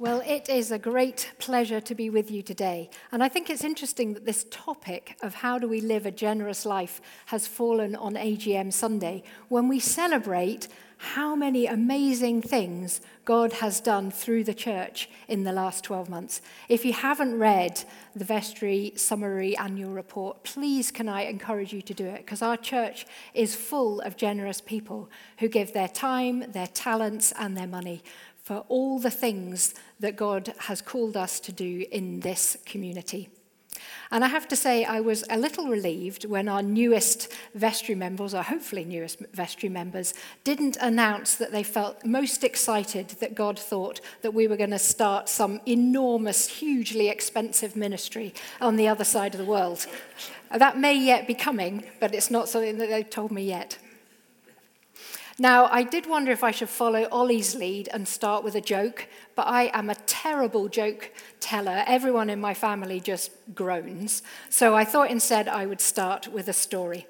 Well, it is a great pleasure to be with you today. And I think it's interesting that this topic of how do we live a generous life has fallen on AGM Sunday when we celebrate how many amazing things God has done through the church in the last 12 months. If you haven't read the Vestry Summary Annual Report, please can I encourage you to do it because our church is full of generous people who give their time, their talents, and their money for all the things that God has called us to do in this community. And I have to say, I was a little relieved when our newest vestry members, or hopefully newest vestry members, didn't announce that they felt most excited that God thought that we were going to start some enormous, hugely expensive ministry on the other side of the world. That may yet be coming, but it's not something that they've told me yet. Now, I did wonder if I should follow Ollie's lead and start with a joke, but I am a terrible joke teller. Everyone in my family just groans. So I thought instead I would start with a story.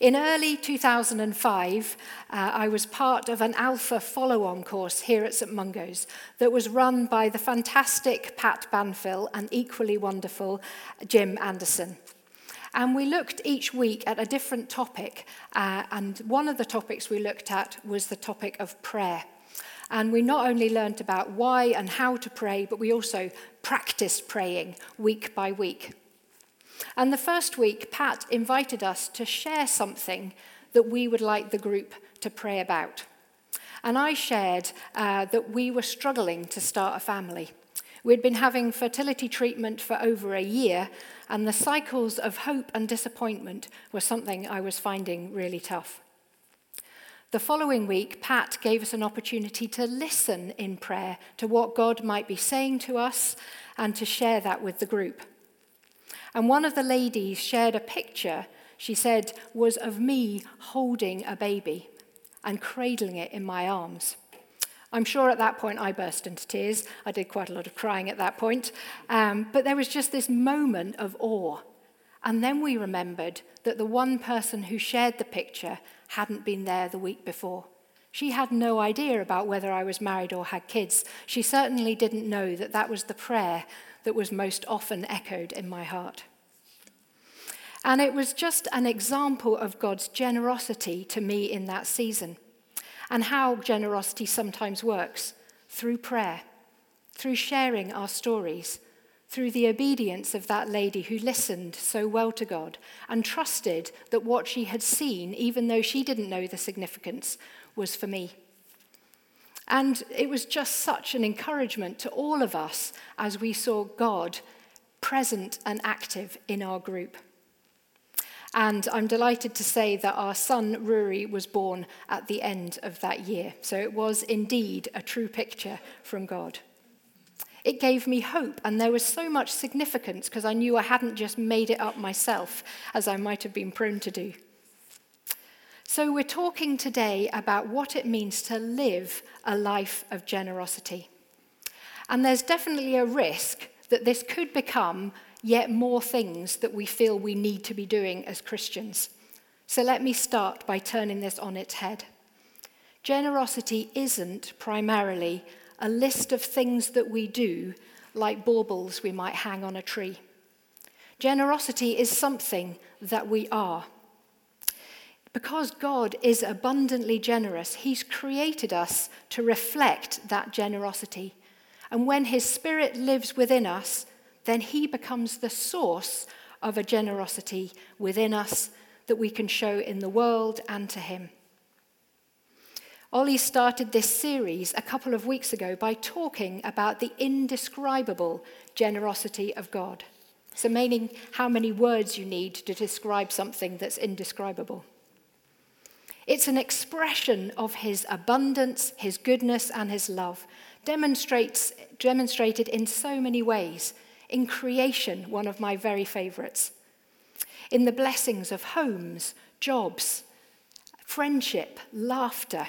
In early 2005, uh, I was part of an Alpha follow on course here at St Mungo's that was run by the fantastic Pat Banfill and equally wonderful Jim Anderson. And we looked each week at a different topic. Uh, and one of the topics we looked at was the topic of prayer. And we not only learned about why and how to pray, but we also practiced praying week by week. And the first week, Pat invited us to share something that we would like the group to pray about. And I shared uh, that we were struggling to start a family. We'd been having fertility treatment for over a year, and the cycles of hope and disappointment were something I was finding really tough. The following week, Pat gave us an opportunity to listen in prayer to what God might be saying to us and to share that with the group. And one of the ladies shared a picture, she said, was of me holding a baby and cradling it in my arms. I'm sure at that point I burst into tears. I did quite a lot of crying at that point. Um, but there was just this moment of awe. And then we remembered that the one person who shared the picture hadn't been there the week before. She had no idea about whether I was married or had kids. She certainly didn't know that that was the prayer that was most often echoed in my heart. And it was just an example of God's generosity to me in that season and how generosity sometimes works through prayer, through sharing our stories, through the obedience of that lady who listened so well to God and trusted that what she had seen, even though she didn't know the significance, was for me. And it was just such an encouragement to all of us as we saw God present and active in our group. And I'm delighted to say that our son Ruri was born at the end of that year. So it was indeed a true picture from God. It gave me hope, and there was so much significance because I knew I hadn't just made it up myself, as I might have been prone to do. So, we're talking today about what it means to live a life of generosity. And there's definitely a risk that this could become yet more things that we feel we need to be doing as Christians. So let me start by turning this on its head. Generosity isn't primarily a list of things that we do, like baubles we might hang on a tree. Generosity is something that we are. Because God is abundantly generous, He's created us to reflect that generosity. And when His Spirit lives within us, then He becomes the source of a generosity within us that we can show in the world and to Him. Ollie started this series a couple of weeks ago by talking about the indescribable generosity of God. So, meaning how many words you need to describe something that's indescribable. It's an expression of his abundance, his goodness, and his love, demonstrates, demonstrated in so many ways in creation, one of my very favorites. In the blessings of homes, jobs, friendship, laughter.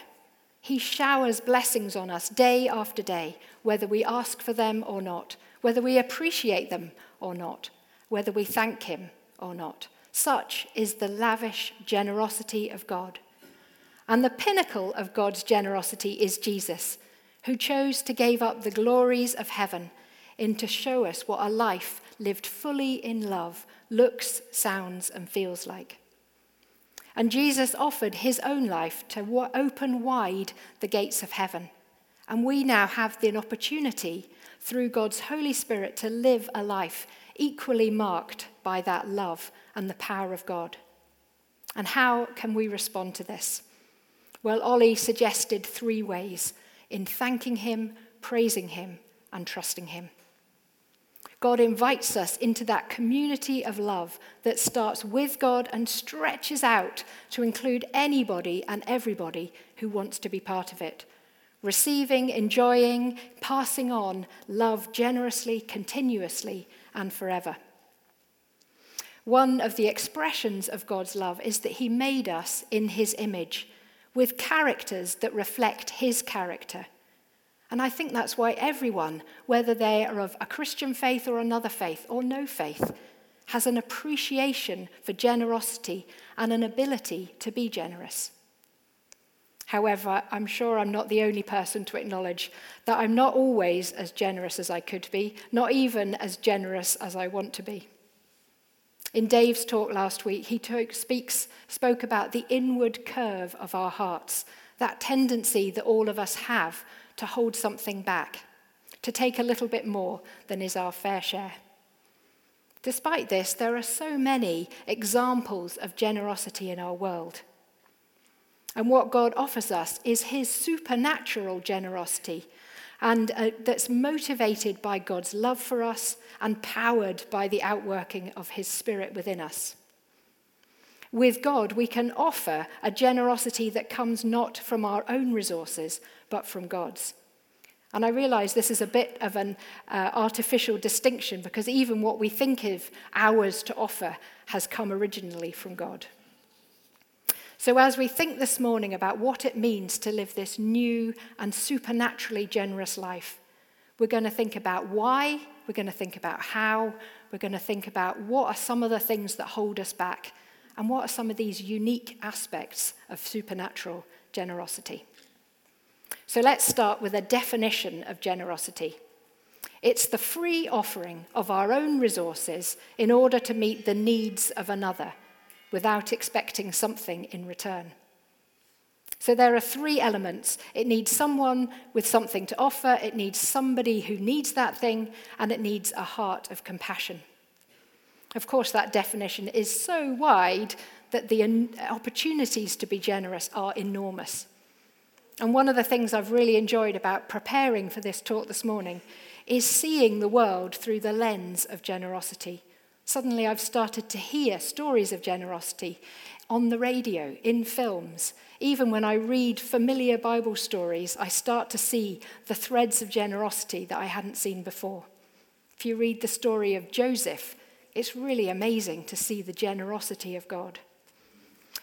He showers blessings on us day after day, whether we ask for them or not, whether we appreciate them or not, whether we thank Him or not. Such is the lavish generosity of God. And the pinnacle of God's generosity is Jesus, who chose to give up the glories of heaven in to show us what a life lived fully in love looks, sounds, and feels like. And Jesus offered his own life to open wide the gates of heaven. And we now have the opportunity through God's Holy Spirit to live a life equally marked by that love and the power of God. And how can we respond to this? Well, Ollie suggested three ways in thanking Him, praising Him, and trusting Him. God invites us into that community of love that starts with God and stretches out to include anybody and everybody who wants to be part of it. Receiving, enjoying, passing on love generously, continuously, and forever. One of the expressions of God's love is that He made us in His image, with characters that reflect His character. And I think that's why everyone, whether they are of a Christian faith or another faith or no faith, has an appreciation for generosity and an ability to be generous. However, I'm sure I'm not the only person to acknowledge that I'm not always as generous as I could be, not even as generous as I want to be. In Dave's talk last week, he talk, speaks, spoke about the inward curve of our hearts, that tendency that all of us have to hold something back, to take a little bit more than is our fair share. Despite this, there are so many examples of generosity in our world. And what God offers us is his supernatural generosity and uh, that's motivated by God's love for us and powered by the outworking of his spirit within us. With God, we can offer a generosity that comes not from our own resources, but from God's. And I realize this is a bit of an uh, artificial distinction because even what we think of ours to offer has come originally from God. So, as we think this morning about what it means to live this new and supernaturally generous life, we're going to think about why, we're going to think about how, we're going to think about what are some of the things that hold us back, and what are some of these unique aspects of supernatural generosity. So, let's start with a definition of generosity. It's the free offering of our own resources in order to meet the needs of another without expecting something in return. So there are three elements it needs someone with something to offer, it needs somebody who needs that thing, and it needs a heart of compassion. Of course, that definition is so wide that the opportunities to be generous are enormous. And one of the things I've really enjoyed about preparing for this talk this morning is seeing the world through the lens of generosity Suddenly, I've started to hear stories of generosity on the radio, in films. Even when I read familiar Bible stories, I start to see the threads of generosity that I hadn't seen before. If you read the story of Joseph, it's really amazing to see the generosity of God.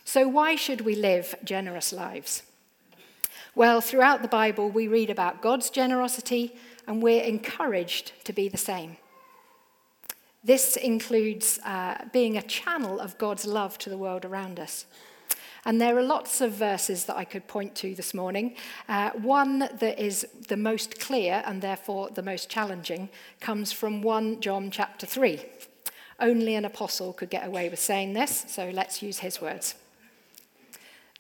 So, why should we live generous lives? Well, throughout the Bible, we read about God's generosity, and we're encouraged to be the same. This includes uh, being a channel of God's love to the world around us. And there are lots of verses that I could point to this morning. Uh, one that is the most clear and therefore the most challenging comes from 1 John chapter 3. Only an apostle could get away with saying this, so let's use his words.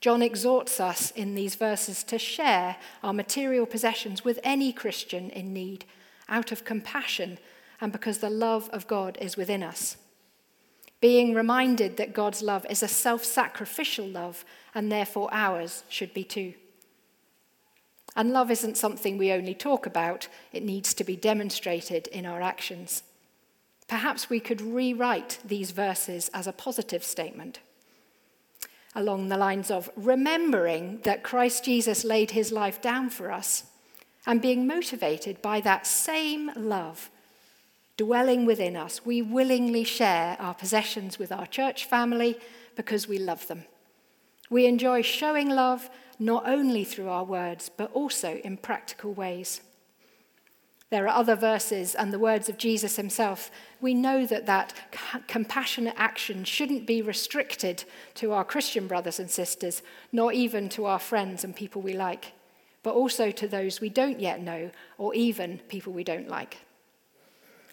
John exhorts us in these verses to share our material possessions with any Christian in need out of compassion and because the love of God is within us being reminded that God's love is a self sacrificial love, and therefore ours should be too. And love isn't something we only talk about, it needs to be demonstrated in our actions. Perhaps we could rewrite these verses as a positive statement along the lines of remembering that Christ Jesus laid his life down for us and being motivated by that same love dwelling within us, we willingly share our possessions with our church family because we love them. We enjoy showing love not only through our words, but also in practical ways. There are other verses and the words of Jesus himself. We know that that compassionate action shouldn't be restricted to our Christian brothers and sisters, nor even to our friends and people we like, but also to those we don't yet know, or even people we don't like.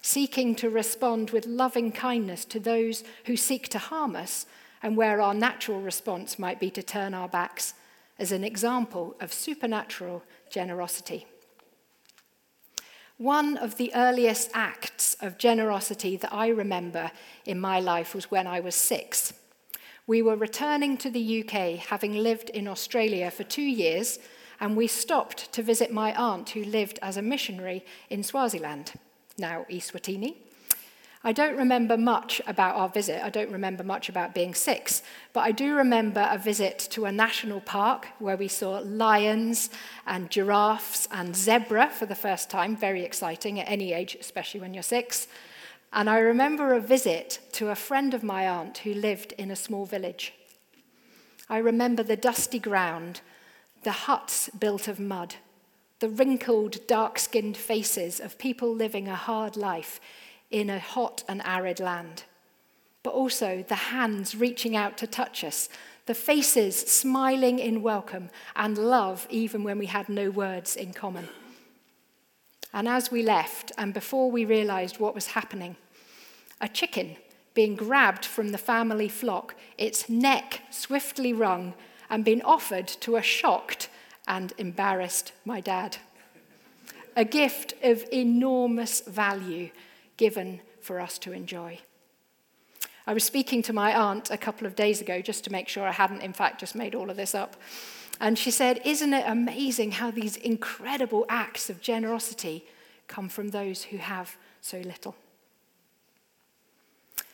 Seeking to respond with loving kindness to those who seek to harm us, and where our natural response might be to turn our backs, as an example of supernatural generosity. One of the earliest acts of generosity that I remember in my life was when I was six. We were returning to the UK, having lived in Australia for two years, and we stopped to visit my aunt who lived as a missionary in Swaziland, now Eswatini. I don't remember much about our visit. I don't remember much about being six, but I do remember a visit to a national park where we saw lions and giraffes and zebra for the first time. Very exciting at any age, especially when you're six. And I remember a visit to a friend of my aunt who lived in a small village. I remember the dusty ground, the huts built of mud, the wrinkled, dark skinned faces of people living a hard life in a hot and arid land, but also the hands reaching out to touch us, the faces smiling in welcome and love even when we had no words in common. And as we left, and before we realized what was happening, a chicken being grabbed from the family flock, its neck swiftly wrung, and being offered to a shocked and embarrassed my dad. A gift of enormous value given for us to enjoy. I was speaking to my aunt a couple of days ago just to make sure I hadn't, in fact, just made all of this up. And she said, Isn't it amazing how these incredible acts of generosity come from those who have so little?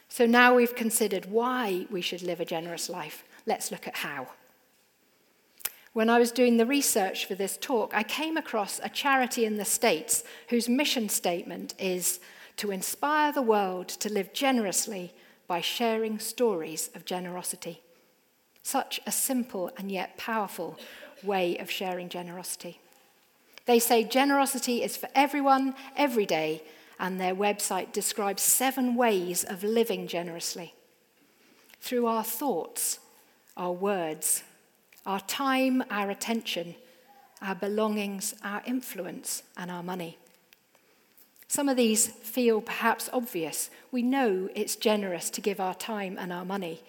So now we've considered why we should live a generous life. Let's look at how. When I was doing the research for this talk, I came across a charity in the States whose mission statement is to inspire the world to live generously by sharing stories of generosity. Such a simple and yet powerful way of sharing generosity. They say generosity is for everyone, every day, and their website describes seven ways of living generously. Through our thoughts, our words, our time, our attention, our belongings, our influence, and our money. Some of these feel perhaps obvious. We know it's generous to give our time and our money,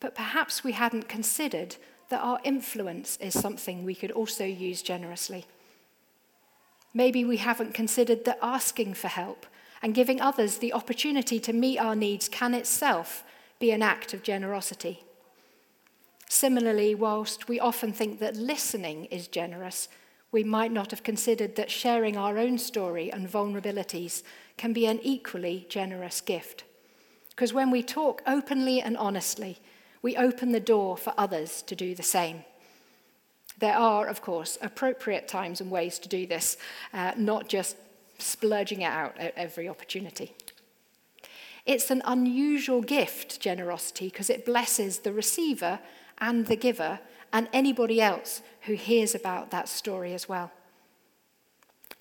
but perhaps we hadn't considered that our influence is something we could also use generously. Maybe we haven't considered that asking for help and giving others the opportunity to meet our needs can itself be an act of generosity. Similarly, whilst we often think that listening is generous, we might not have considered that sharing our own story and vulnerabilities can be an equally generous gift. Because when we talk openly and honestly, we open the door for others to do the same. There are, of course, appropriate times and ways to do this, uh, not just splurging it out at every opportunity. It's an unusual gift, generosity, because it blesses the receiver and the giver and anybody else who hears about that story as well.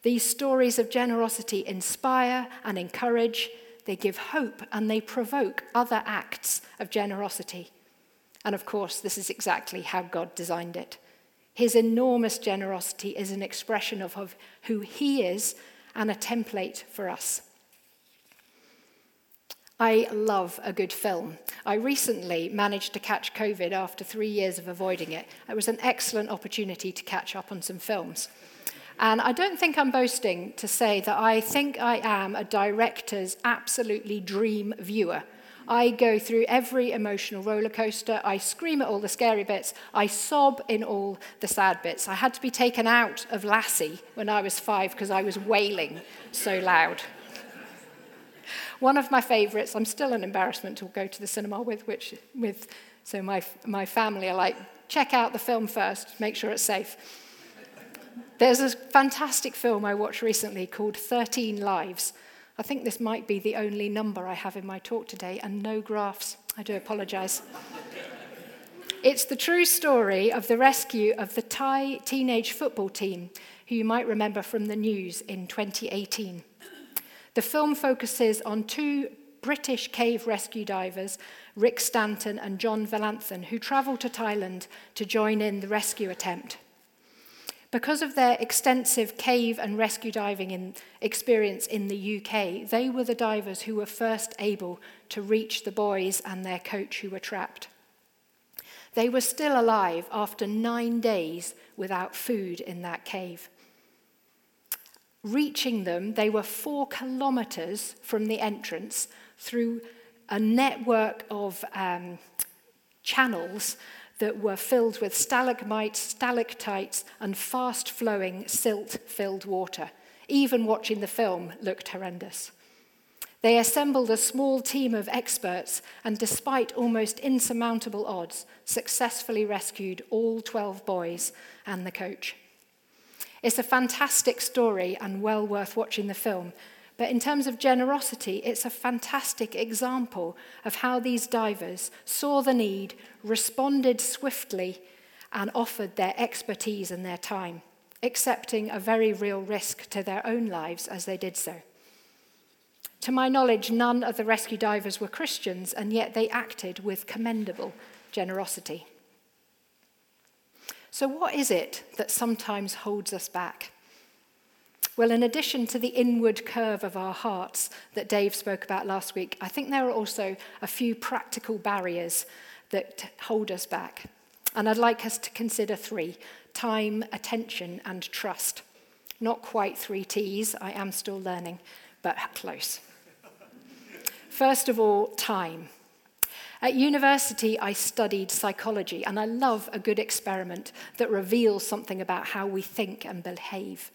These stories of generosity inspire and encourage, they give hope, and they provoke other acts of generosity. And of course, this is exactly how God designed it. His enormous generosity is an expression of, who He is and a template for us. I love a good film. I recently managed to catch COVID after three years of avoiding it. It was an excellent opportunity to catch up on some films. And I don't think I'm boasting to say that I think I am a director's absolutely dream viewer. I go through every emotional roller coaster. I scream at all the scary bits. I sob in all the sad bits. I had to be taken out of Lassie when I was five because I was wailing so loud. One of my favorites, I'm still an embarrassment to go to the cinema with, which, with so my, my family are like, check out the film first, make sure it's safe. There's a fantastic film I watched recently called 13 Lives. I think this might be the only number I have in my talk today, and no graphs. I do apologize. it's the true story of the rescue of the Thai teenage football team, who you might remember from the news in 2018. The film focuses on two British cave rescue divers, Rick Stanton and John Volanthen, who travelled to Thailand to join in the rescue attempt. Because of their extensive cave and rescue diving in experience in the UK, they were the divers who were first able to reach the boys and their coach who were trapped. They were still alive after nine days without food in that cave. Reaching them, they were four kilometres from the entrance through a network of um, channels that were filled with stalagmites, stalactites, and fast flowing silt filled water. Even watching the film looked horrendous. They assembled a small team of experts and, despite almost insurmountable odds, successfully rescued all 12 boys and the coach. It's a fantastic story and well worth watching the film, but in terms of generosity, it's a fantastic example of how these divers saw the need, responded swiftly, and offered their expertise and their time, accepting a very real risk to their own lives as they did so. To my knowledge, none of the rescue divers were Christians, and yet they acted with commendable generosity. So, what is it that sometimes holds us back? Well, in addition to the inward curve of our hearts that Dave spoke about last week, I think there are also a few practical barriers that hold us back. And I'd like us to consider three time, attention, and trust. Not quite three T's, I am still learning, but close. First of all, time. At university, I studied psychology, and I love a good experiment that reveals something about how we think and behave.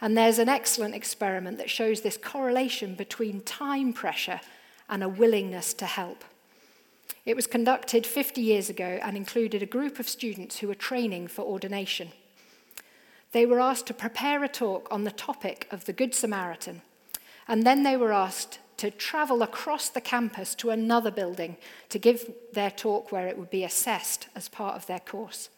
And there's an excellent experiment that shows this correlation between time pressure and a willingness to help. It was conducted 50 years ago and included a group of students who were training for ordination. They were asked to prepare a talk on the topic of the Good Samaritan, and then they were asked to travel across the campus to another building to give their talk where it would be assessed as part of their course.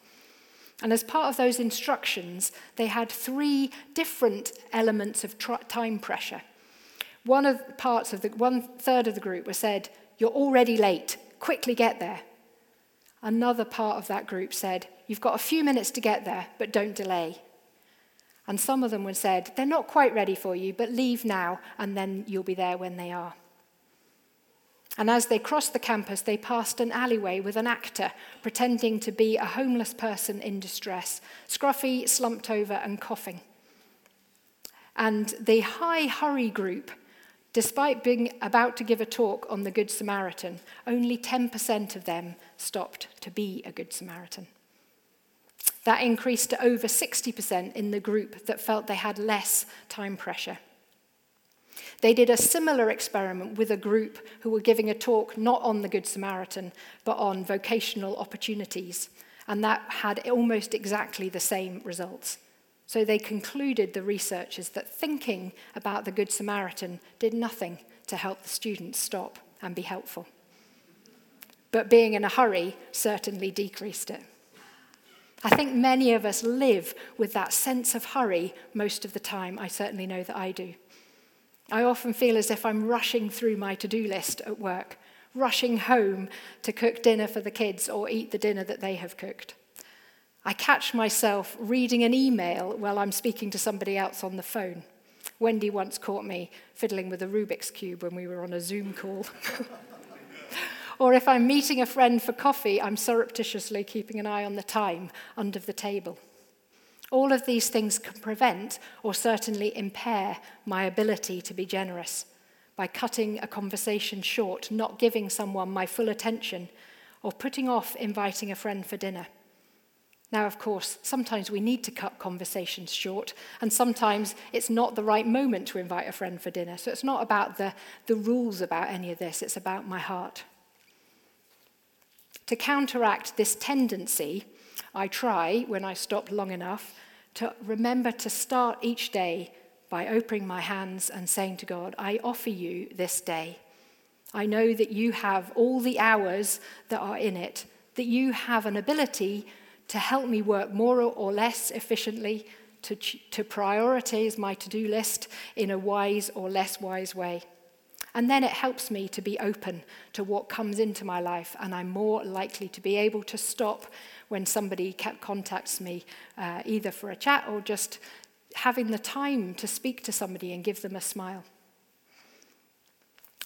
And as part of those instructions, they had three different elements of time pressure. One of parts of the one third of the group were said, "You're already late. Quickly get there." Another part of that group said, "You've got a few minutes to get there, but don't delay." And some of them were said, They're not quite ready for you, but leave now, and then you'll be there when they are. And as they crossed the campus, they passed an alleyway with an actor pretending to be a homeless person in distress, scruffy, slumped over, and coughing. And the high hurry group, despite being about to give a talk on the Good Samaritan, only 10% of them stopped to be a Good Samaritan. That increased to over 60% in the group that felt they had less time pressure. They did a similar experiment with a group who were giving a talk not on the Good Samaritan, but on vocational opportunities. And that had almost exactly the same results. So they concluded, the researchers, that thinking about the Good Samaritan did nothing to help the students stop and be helpful. But being in a hurry certainly decreased it. I think many of us live with that sense of hurry most of the time. I certainly know that I do. I often feel as if I'm rushing through my to do list at work, rushing home to cook dinner for the kids or eat the dinner that they have cooked. I catch myself reading an email while I'm speaking to somebody else on the phone. Wendy once caught me fiddling with a Rubik's Cube when we were on a Zoom call. or if I'm meeting a friend for coffee, I'm surreptitiously keeping an eye on the time under the table. All of these things can prevent or certainly impair my ability to be generous by cutting a conversation short, not giving someone my full attention, or putting off inviting a friend for dinner. Now, of course, sometimes we need to cut conversations short, and sometimes it's not the right moment to invite a friend for dinner. So it's not about the, the rules about any of this, it's about my heart. To counteract this tendency, I try, when I stop long enough, to remember to start each day by opening my hands and saying to God, I offer you this day. I know that you have all the hours that are in it, that you have an ability to help me work more or less efficiently, to, to prioritize my to do list in a wise or less wise way. And then it helps me to be open to what comes into my life, and I'm more likely to be able to stop when somebody contacts me, uh, either for a chat or just having the time to speak to somebody and give them a smile.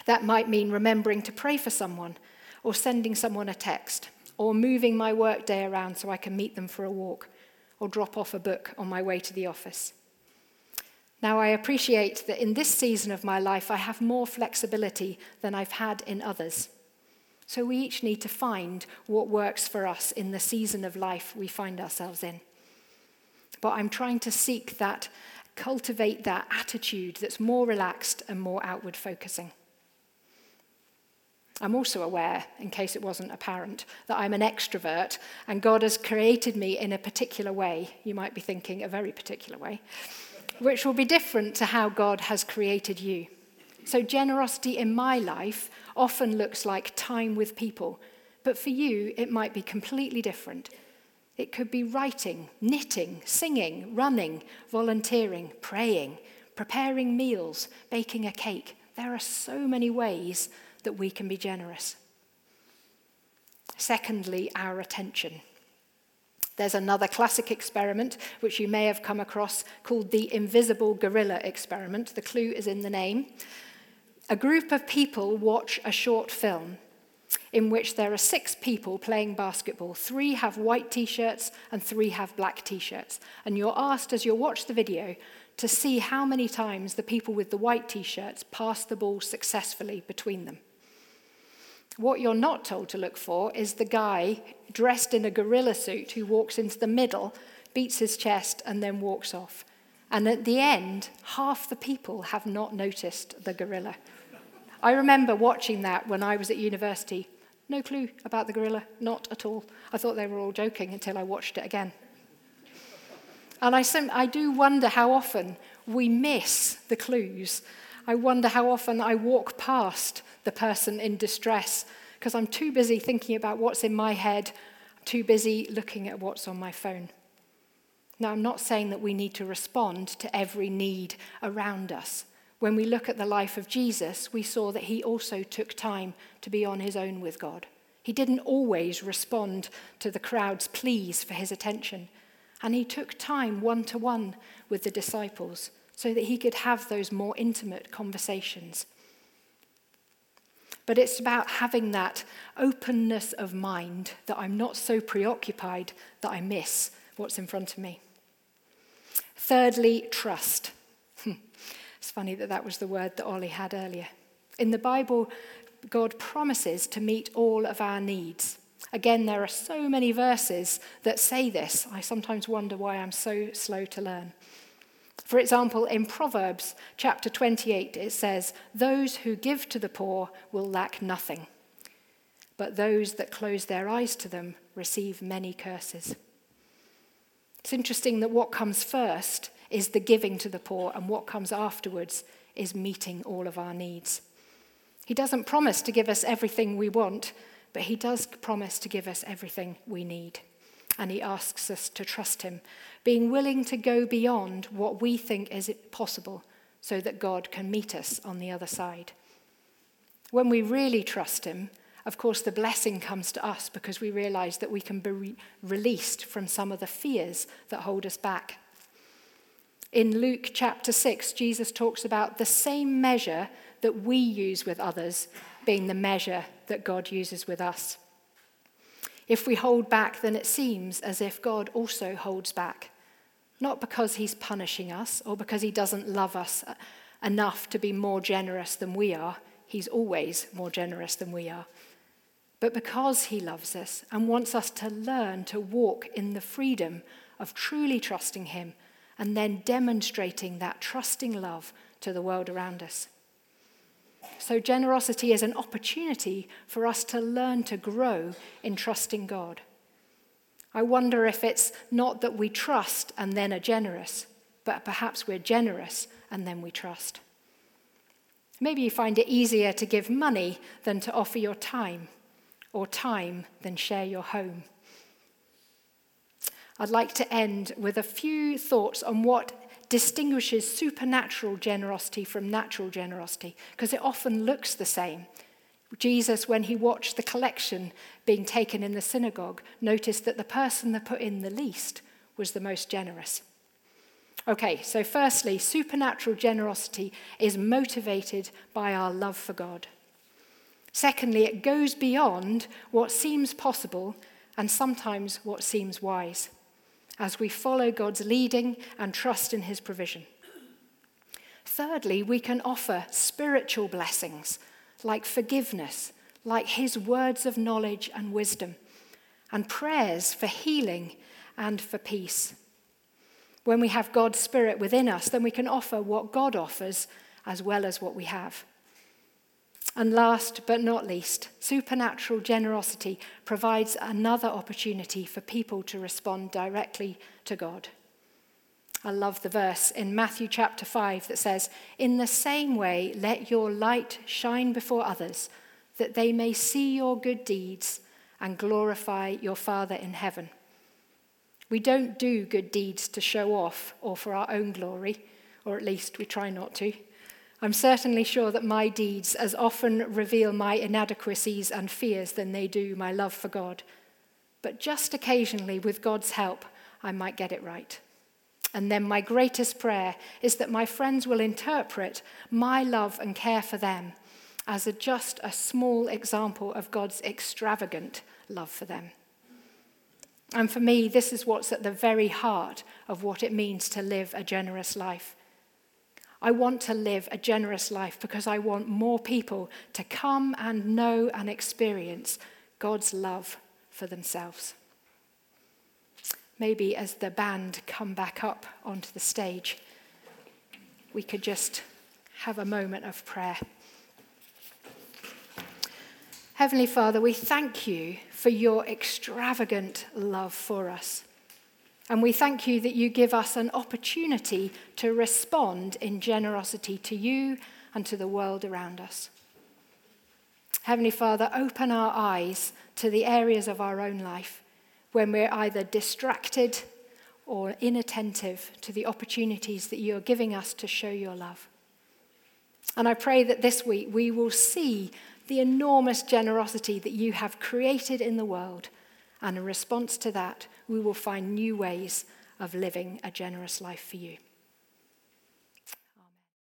That might mean remembering to pray for someone, or sending someone a text, or moving my workday around so I can meet them for a walk, or drop off a book on my way to the office. Now, I appreciate that in this season of my life, I have more flexibility than I've had in others. So we each need to find what works for us in the season of life we find ourselves in. But I'm trying to seek that, cultivate that attitude that's more relaxed and more outward focusing. I'm also aware, in case it wasn't apparent, that I'm an extrovert and God has created me in a particular way. You might be thinking a very particular way which will be different to how God has created you. So, generosity in my life often looks like time with people, but for you, it might be completely different. It could be writing, knitting, singing, running, volunteering, praying, preparing meals, baking a cake. There are so many ways that we can be generous. Secondly, our attention. There's another classic experiment, which you may have come across, called the invisible gorilla experiment. The clue is in the name. A group of people watch a short film in which there are six people playing basketball. Three have white t shirts and three have black t shirts. And you're asked as you watch the video to see how many times the people with the white t shirts pass the ball successfully between them. What you're not told to look for is the guy dressed in a gorilla suit who walks into the middle, beats his chest, and then walks off. And at the end, half the people have not noticed the gorilla. I remember watching that when I was at university. No clue about the gorilla, not at all. I thought they were all joking until I watched it again. And I, I do wonder how often we miss the clues. I wonder how often I walk past the person in distress because I'm too busy thinking about what's in my head, too busy looking at what's on my phone. Now, I'm not saying that we need to respond to every need around us. When we look at the life of Jesus, we saw that he also took time to be on his own with God. He didn't always respond to the crowd's pleas for his attention. And he took time one to one with the disciples so that he could have those more intimate conversations but it's about having that openness of mind that I'm not so preoccupied that I miss what's in front of me. Thirdly, trust. it's funny that that was the word that Ollie had earlier. In the Bible, God promises to meet all of our needs. Again, there are so many verses that say this. I sometimes wonder why I'm so slow to learn. For example, in Proverbs chapter 28, it says, Those who give to the poor will lack nothing, but those that close their eyes to them receive many curses. It's interesting that what comes first is the giving to the poor, and what comes afterwards is meeting all of our needs. He doesn't promise to give us everything we want, but he does promise to give us everything we need. And he asks us to trust him being willing to go beyond what we think is possible so that God can meet us on the other side. When we really trust Him, of course, the blessing comes to us because we realize that we can be re- released from some of the fears that hold us back. In Luke chapter 6, Jesus talks about the same measure that we use with others being the measure that God uses with us. If we hold back, then it seems as if God also holds back. Not because he's punishing us or because he doesn't love us enough to be more generous than we are. He's always more generous than we are. But because he loves us and wants us to learn to walk in the freedom of truly trusting him and then demonstrating that trusting love to the world around us. So, generosity is an opportunity for us to learn to grow in trusting God. I wonder if it's not that we trust and then are generous, but perhaps we're generous and then we trust. Maybe you find it easier to give money than to offer your time, or time than share your home. I'd like to end with a few thoughts on what distinguishes supernatural generosity from natural generosity, because it often looks the same. Jesus, when he watched the collection being taken in the synagogue, noticed that the person that put in the least was the most generous. Okay, so firstly, supernatural generosity is motivated by our love for God. Secondly, it goes beyond what seems possible and sometimes what seems wise as we follow God's leading and trust in his provision. Thirdly, we can offer spiritual blessings like forgiveness, like his words of knowledge and wisdom, and prayers for healing and for peace. When we have God's Spirit within us, then we can offer what God offers as well as what we have. And last but not least, supernatural generosity provides another opportunity for people to respond directly to God. I love the verse in Matthew chapter 5 that says, In the same way, let your light shine before others, that they may see your good deeds and glorify your Father in heaven. We don't do good deeds to show off or for our own glory, or at least we try not to. I'm certainly sure that my deeds as often reveal my inadequacies and fears than they do my love for God. But just occasionally, with God's help, I might get it right. And then my greatest prayer is that my friends will interpret my love and care for them as a, just a small example of God's extravagant love for them. And for me, this is what's at the very heart of what it means to live a generous life. I want to live a generous life because I want more people to come and know and experience God's love for themselves. Maybe as the band come back up onto the stage, we could just have a moment of prayer. Heavenly Father, we thank you for your extravagant love for us. And we thank you that you give us an opportunity to respond in generosity to you and to the world around us. Heavenly Father, open our eyes to the areas of our own life when we're either distracted or inattentive to the opportunities that you're giving us to show your love. And I pray that this week we will see the enormous generosity that you have created in the world and in response to that, we will find new ways of living a generous life for you.